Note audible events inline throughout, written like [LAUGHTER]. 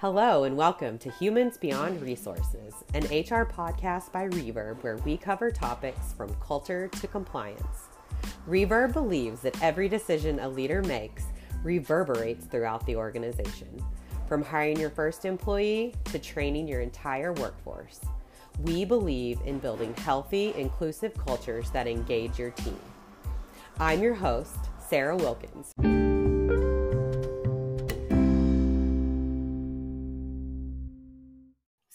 Hello, and welcome to Humans Beyond Resources, an HR podcast by Reverb where we cover topics from culture to compliance. Reverb believes that every decision a leader makes reverberates throughout the organization, from hiring your first employee to training your entire workforce. We believe in building healthy, inclusive cultures that engage your team. I'm your host, Sarah Wilkins.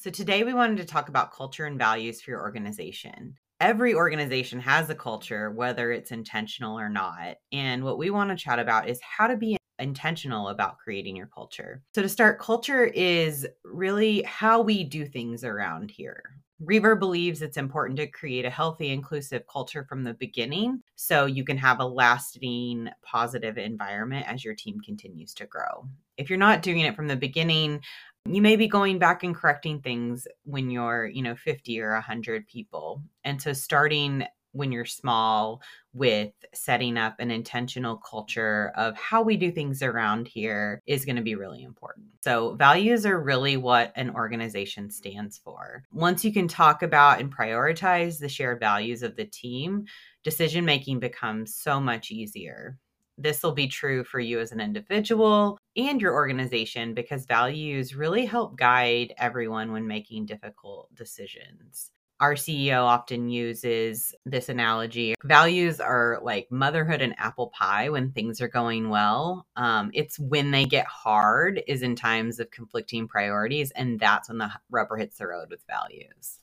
So, today we wanted to talk about culture and values for your organization. Every organization has a culture, whether it's intentional or not. And what we want to chat about is how to be intentional about creating your culture. So, to start, culture is really how we do things around here. Reverb believes it's important to create a healthy, inclusive culture from the beginning so you can have a lasting, positive environment as your team continues to grow. If you're not doing it from the beginning, you may be going back and correcting things when you're, you know, 50 or 100 people. And so starting when you're small with setting up an intentional culture of how we do things around here is going to be really important. So, values are really what an organization stands for. Once you can talk about and prioritize the shared values of the team, decision making becomes so much easier. This will be true for you as an individual and your organization because values really help guide everyone when making difficult decisions. Our CEO often uses this analogy. Values are like motherhood and apple pie when things are going well. Um, it's when they get hard, is in times of conflicting priorities. And that's when the rubber hits the road with values.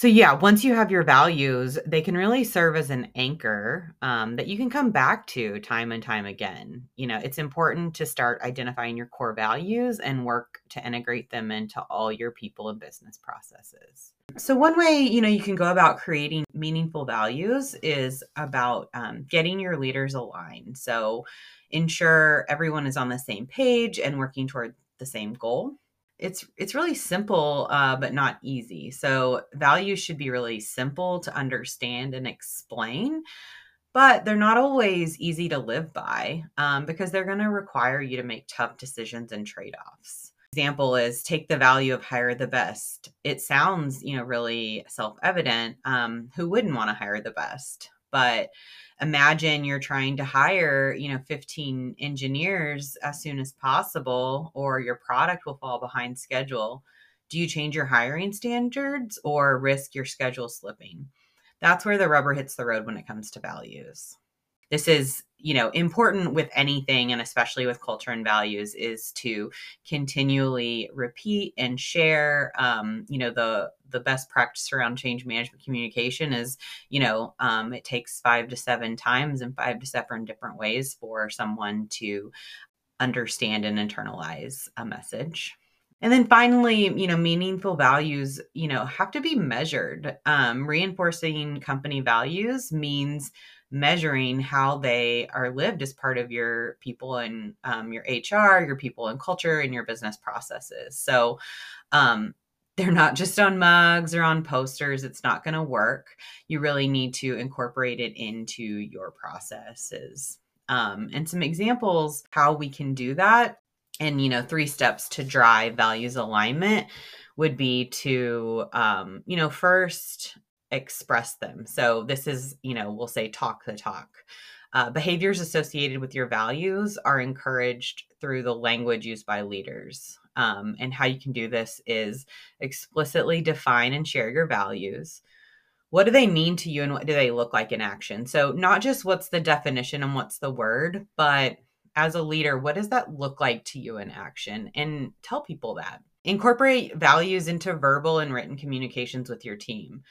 So, yeah, once you have your values, they can really serve as an anchor um, that you can come back to time and time again. You know, it's important to start identifying your core values and work to integrate them into all your people and business processes. So, one way, you know, you can go about creating meaningful values is about um, getting your leaders aligned. So, ensure everyone is on the same page and working toward the same goal it's it's really simple uh, but not easy. So values should be really simple to understand and explain but they're not always easy to live by um, because they're going to require you to make tough decisions and trade-offs. Example is take the value of hire the best. It sounds you know really self-evident um, who wouldn't want to hire the best but imagine you're trying to hire you know 15 engineers as soon as possible or your product will fall behind schedule. Do you change your hiring standards or risk your schedule slipping? That's where the rubber hits the road when it comes to values this is you know important with anything and especially with culture and values is to continually repeat and share um, you know the the best practice around change management communication is you know um, it takes five to seven times and five to seven different ways for someone to understand and internalize a message and then finally, you know, meaningful values, you know, have to be measured. Um, reinforcing company values means measuring how they are lived as part of your people and um, your HR, your people and culture, and your business processes. So um, [LAUGHS] they're not just on mugs or on posters. It's not going to work. You really need to incorporate it into your processes. Um, and some examples how we can do that and you know three steps to drive values alignment would be to um, you know first express them. So this is, you know, we'll say talk the talk. Uh, behaviors associated with your values are encouraged through the language used by leaders. Um, and how you can do this is explicitly define and share your values. What do they mean to you and what do they look like in action? So, not just what's the definition and what's the word, but as a leader, what does that look like to you in action? And tell people that. Incorporate values into verbal and written communications with your team.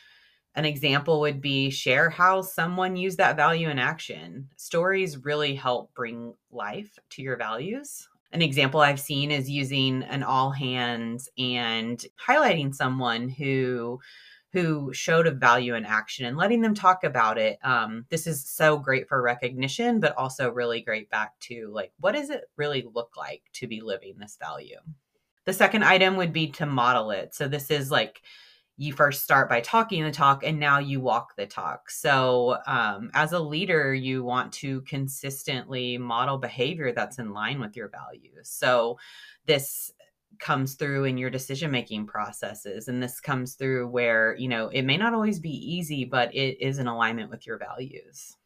An example would be share how someone used that value in action. Stories really help bring life to your values. An example I've seen is using an all hands and highlighting someone who who showed a value in action and letting them talk about it. Um, this is so great for recognition, but also really great back to like, what does it really look like to be living this value? The second item would be to model it. So this is like you first start by talking the talk and now you walk the talk. So, um, as a leader, you want to consistently model behavior that's in line with your values. So, this comes through in your decision making processes and this comes through where you know it may not always be easy but it is in alignment with your values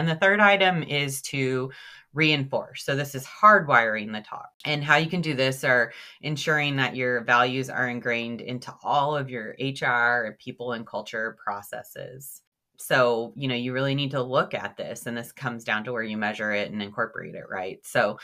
and the third item is to reinforce. So this is hardwiring the talk. And how you can do this are ensuring that your values are ingrained into all of your hr people and culture processes. So you know you really need to look at this and this comes down to where you measure it and incorporate it right? So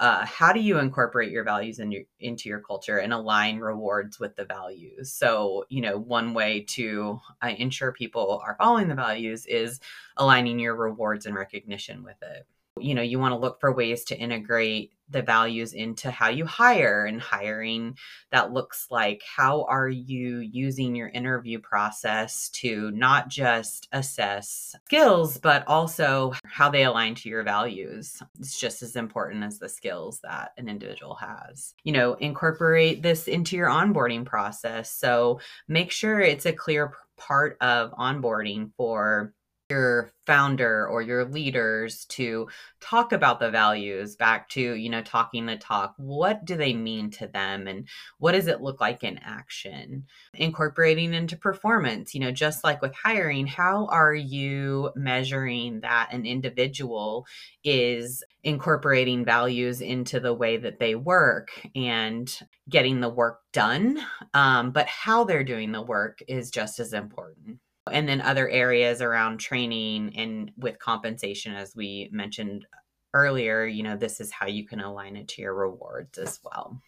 uh, how do you incorporate your values in your, into your culture and align rewards with the values? So you know one way to uh, ensure people are following the values is aligning your rewards and recognition with it you know you want to look for ways to integrate the values into how you hire and hiring that looks like how are you using your interview process to not just assess skills but also how they align to your values. It's just as important as the skills that an individual has. You know incorporate this into your onboarding process. So make sure it's a clear part of onboarding for your founder or your leaders to talk about the values back to you know talking the talk what do they mean to them and what does it look like in action? Incorporating into performance you know just like with hiring how are you measuring that an individual is incorporating values into the way that they work and getting the work done um, but how they're doing the work is just as important and then other areas around training and with compensation as we mentioned earlier you know this is how you can align it to your rewards as well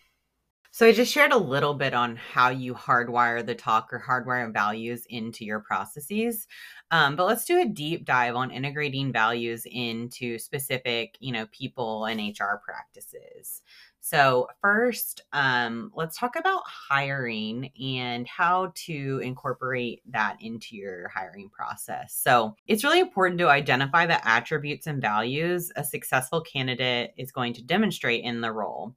so i just shared a little bit on how you hardwire the talk or hardwire values into your processes um, but let's do a deep dive on integrating values into specific you know people and hr practices so, first, um, let's talk about hiring and how to incorporate that into your hiring process. So, it's really important to identify the attributes and values a successful candidate is going to demonstrate in the role.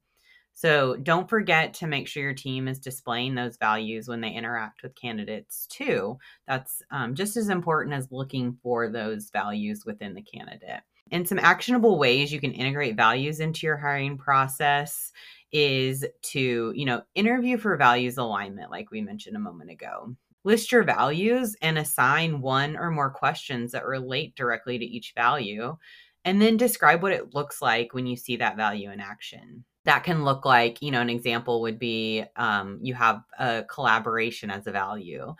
So, don't forget to make sure your team is displaying those values when they interact with candidates, too. That's um, just as important as looking for those values within the candidate. And some actionable ways you can integrate values into your hiring process is to, you know, interview for values alignment, like we mentioned a moment ago. List your values and assign one or more questions that relate directly to each value. And then describe what it looks like when you see that value in action. That can look like, you know, an example would be um, you have a collaboration as a value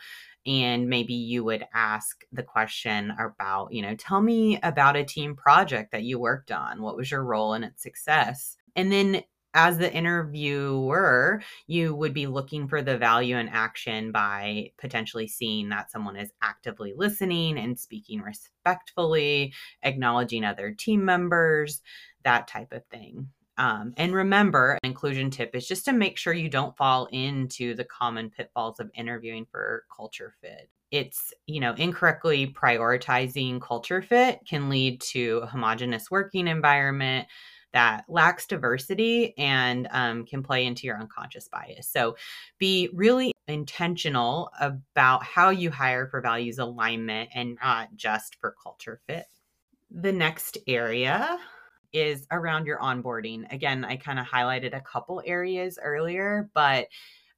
and maybe you would ask the question about you know tell me about a team project that you worked on what was your role in its success and then as the interviewer, you would be looking for the value in action by potentially seeing that someone is actively listening and speaking respectfully, acknowledging other team members, that type of thing. Um, and remember, an inclusion tip is just to make sure you don't fall into the common pitfalls of interviewing for culture fit. It's, you know, incorrectly prioritizing culture fit can lead to a homogenous working environment that lacks diversity and um, can play into your unconscious bias. So be really intentional about how you hire for values alignment and not just for culture fit. The next area is around your onboarding. Again, I kind of highlighted a couple areas earlier, but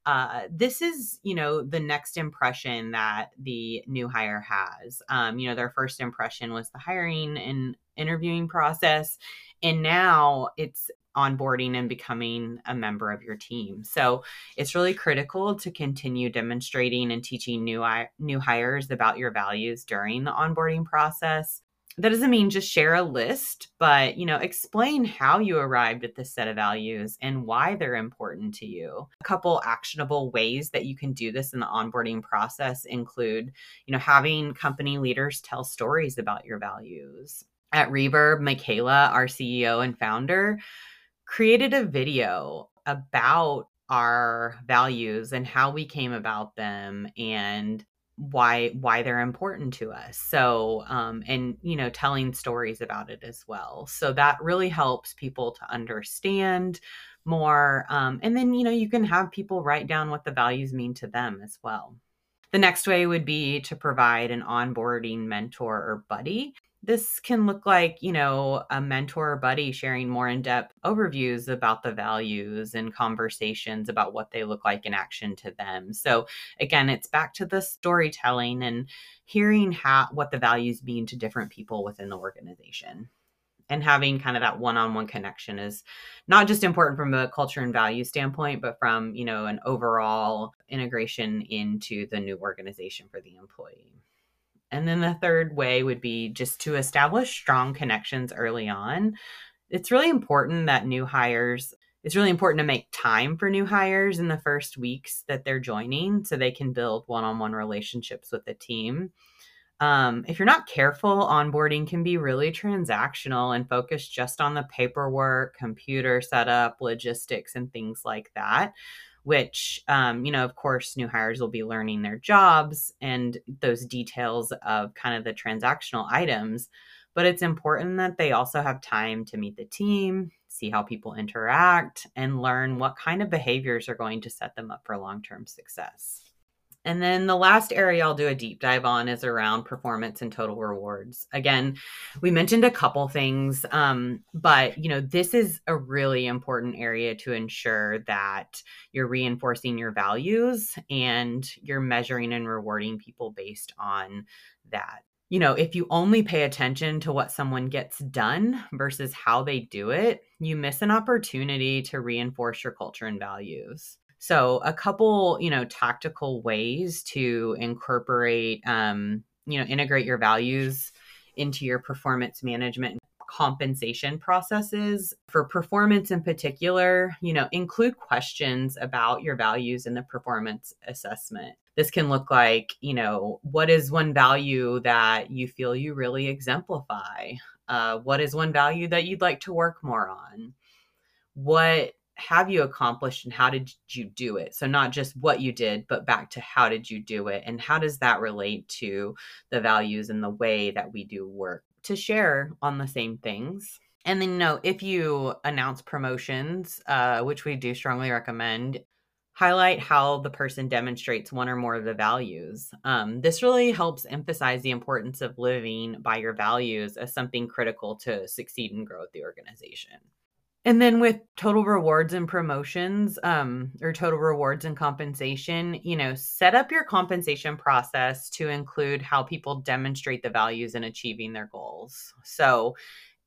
uh, this is, you know, the next impression that the new hire has. Um, you know, their first impression was the hiring and interviewing process, and now it's onboarding and becoming a member of your team. So it's really critical to continue demonstrating and teaching new new hires about your values during the onboarding process that doesn't mean just share a list, but you know, explain how you arrived at this set of values and why they're important to you. A couple actionable ways that you can do this in the onboarding process include, you know, having company leaders tell stories about your values. At Reverb, Michaela, our CEO and founder, created a video about our values and how we came about them and why why they're important to us. So um and you know telling stories about it as well. So that really helps people to understand more um and then you know you can have people write down what the values mean to them as well. The next way would be to provide an onboarding mentor or buddy this can look like, you know, a mentor or buddy sharing more in depth overviews about the values and conversations about what they look like in action to them. So, again, it's back to the storytelling and hearing how what the values mean to different people within the organization. And having kind of that one-on-one connection is not just important from a culture and value standpoint, but from, you know, an overall integration into the new organization for the employee. And then the third way would be just to establish strong connections early on. It's really important that new hires, it's really important to make time for new hires in the first weeks that they're joining so they can build one on one relationships with the team. Um, if you're not careful, onboarding can be really transactional and focused just on the paperwork, computer setup, logistics, and things like that which, um, you know, of course, new hires will be learning their jobs and those details of kind of the transactional items. But it's important that they also have time to meet the team, see how people interact, and learn what kind of behaviors are going to set them up for long term success. And then the last area I'll do a deep dive on is around performance and total rewards. Again, we mentioned a couple things, um, but you know this is a really important area to ensure that you're reinforcing your values and you're measuring and rewarding people based on that. You know, if you only pay attention to what someone gets done versus how they do it, you miss an opportunity to reinforce your culture and values. So, a couple, you know, tactical ways to incorporate, um, you know, integrate your values into your performance management compensation processes. For performance in particular you know include questions about your values in the performance assessment. This can look like you know what is one value that you feel you really exemplify? Uh, what is one value that you'd like to work more on? What have you accomplished and how did you do it? So, not just what you did, but back to how did you do it? And how does that relate to the values and the way that we do work to share on the same things? And then, you know, if you announce promotions, uh, which we do strongly recommend, highlight how the person demonstrates one or more of the values. Um, this really helps emphasize the importance of living by your values as something critical to succeed and grow the organization. And then with total rewards and promotions, um, or total rewards and compensation, you know, set up your compensation process to include how people demonstrate the values in achieving their goals. So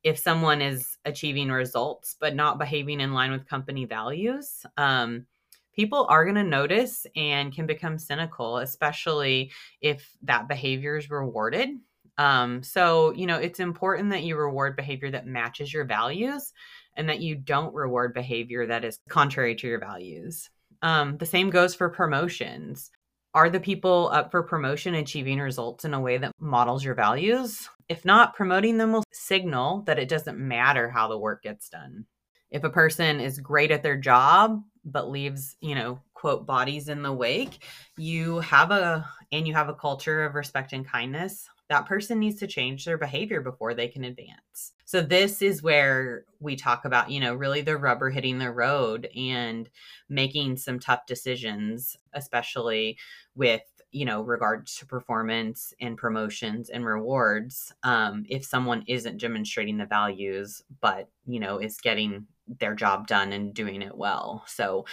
if someone is achieving results but not behaving in line with company values, um, people are going to notice and can become cynical, especially if that behavior is rewarded. Um, so, you know, it's important that you reward behavior that matches your values and that you don't reward behavior that is contrary to your values. Um, the same goes for promotions. Are the people up for promotion achieving results in a way that models your values? If not, promoting them will signal that it doesn't matter how the work gets done. If a person is great at their job but leaves, you know, quote bodies in the wake, you have a and you have a culture of respect and kindness, that person needs to change their behavior before they can advance. So this is where we talk about, you know, really the rubber hitting the road and making some tough decisions, especially with you know regards to performance and promotions and rewards um, if someone isn't demonstrating the values but you know is getting their job done and doing it well. So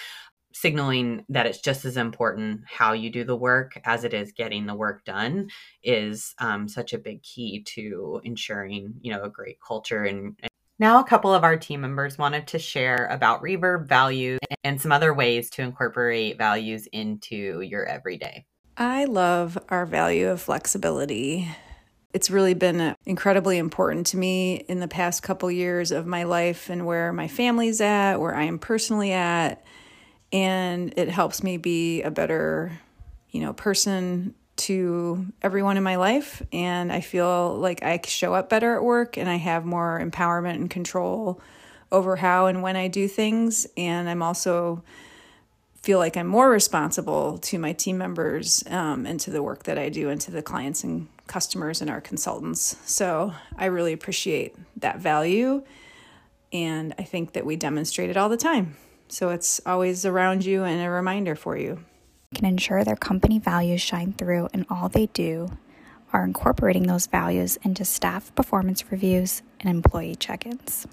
signaling that it's just as important how you do the work as it is getting the work done is um, such a big key to ensuring you know a great culture and, and now a couple of our team members wanted to share about reverb values and some other ways to incorporate values into your everyday. I love our value of flexibility. It's really been incredibly important to me in the past couple years of my life and where my family's at where i am personally at and it helps me be a better, you know, person to everyone in my life and I feel like I show up better at work and I have more empowerment and control over how and when I do things and I'm also feel like I'm more responsible to my team members um, and to the work that I do and to the clients and customers and our consultants. So I really appreciate that value and I think that we demonstrate it all the time. So it's always around you and a reminder for you. Can ensure their company values shine through in all they do are incorporating those values into staff performance reviews and employee check ins.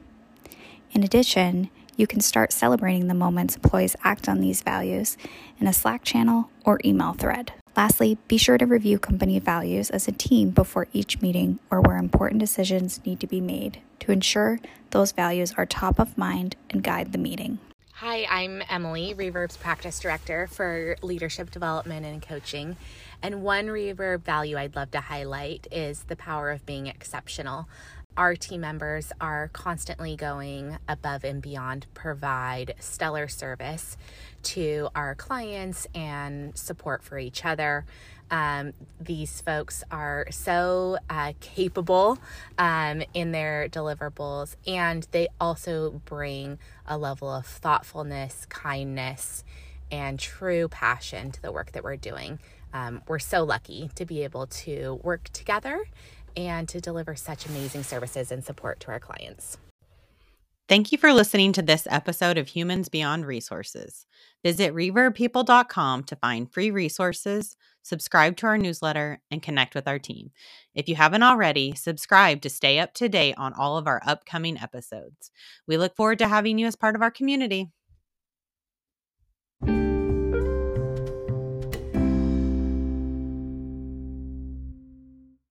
In addition, you can start celebrating the moments employees act on these values in a Slack channel or email thread. Lastly, be sure to review company values as a team before each meeting or where important decisions need to be made to ensure those values are top of mind and guide the meeting. Hi, I'm Emily, Reverb's practice director for leadership development and coaching. And one Reverb value I'd love to highlight is the power of being exceptional. Our team members are constantly going above and beyond, provide stellar service to our clients and support for each other. Um, these folks are so uh, capable um, in their deliverables, and they also bring a level of thoughtfulness, kindness, and true passion to the work that we're doing. Um, we're so lucky to be able to work together and to deliver such amazing services and support to our clients. Thank you for listening to this episode of Humans Beyond Resources. Visit reverbpeople.com to find free resources, subscribe to our newsletter, and connect with our team. If you haven't already, subscribe to stay up to date on all of our upcoming episodes. We look forward to having you as part of our community.